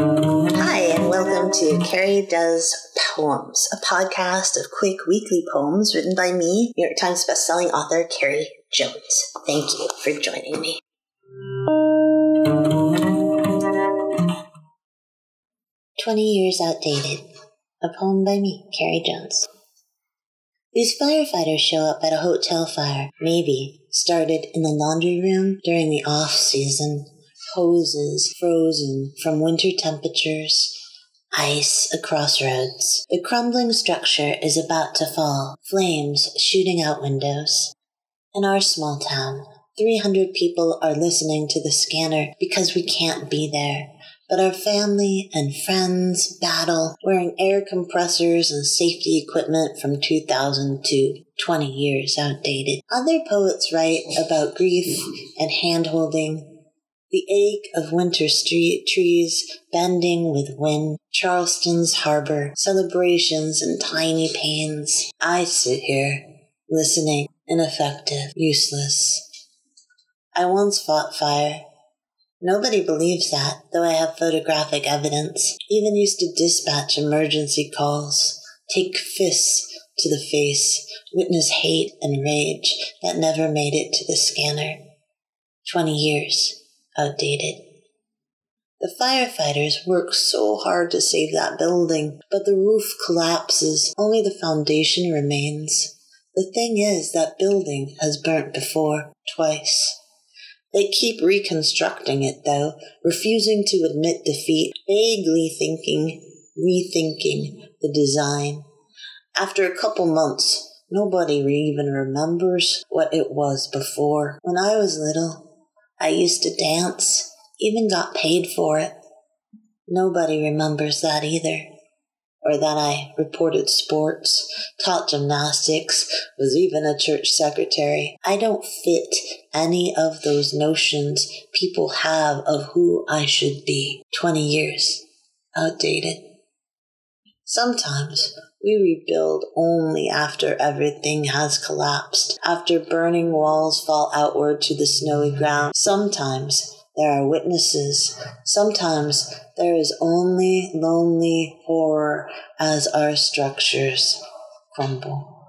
Hi, and welcome to Carrie Does Poems, a podcast of quick weekly poems written by me, New York Times bestselling author Carrie Jones. Thank you for joining me. Twenty Years Outdated, a poem by me, Carrie Jones. These firefighters show up at a hotel fire, maybe started in the laundry room during the off season. Hoses frozen from winter temperatures, ice across roads. The crumbling structure is about to fall, flames shooting out windows. In our small town, 300 people are listening to the scanner because we can't be there but our family and friends battle wearing air compressors and safety equipment from 2002, 20 years outdated. Other poets write about grief and handholding, the ache of winter street trees bending with wind, Charleston's harbor, celebrations and tiny pains. I sit here, listening, ineffective, useless. I once fought fire Nobody believes that, though I have photographic evidence. Even used to dispatch emergency calls, take fists to the face, witness hate and rage that never made it to the scanner. Twenty years outdated. The firefighters work so hard to save that building, but the roof collapses, only the foundation remains. The thing is, that building has burnt before, twice. They keep reconstructing it, though, refusing to admit defeat, vaguely thinking, rethinking the design. After a couple months, nobody even remembers what it was before. When I was little, I used to dance, even got paid for it. Nobody remembers that either or that I reported sports, taught gymnastics, was even a church secretary. I don't fit any of those notions people have of who I should be. 20 years. Outdated. Sometimes we rebuild only after everything has collapsed, after burning walls fall outward to the snowy ground. Sometimes there are witnesses. Sometimes there is only lonely horror as our structures crumble.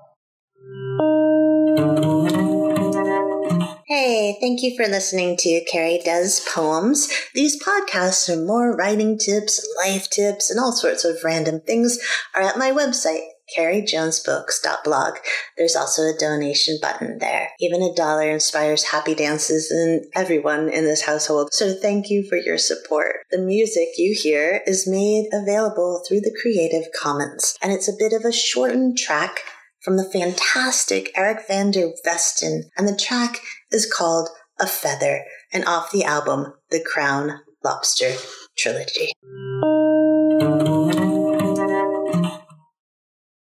Thank you for listening to Carrie Does Poems. These podcasts are more writing tips, life tips, and all sorts of random things are at my website, carriejonesbooks.blog. There's also a donation button there. Even a dollar inspires happy dances in everyone in this household. So thank you for your support. The music you hear is made available through the Creative Commons, and it's a bit of a shortened track from the fantastic Eric van der Vesten, and the track is called A Feather, and off the album The Crown Lobster Trilogy.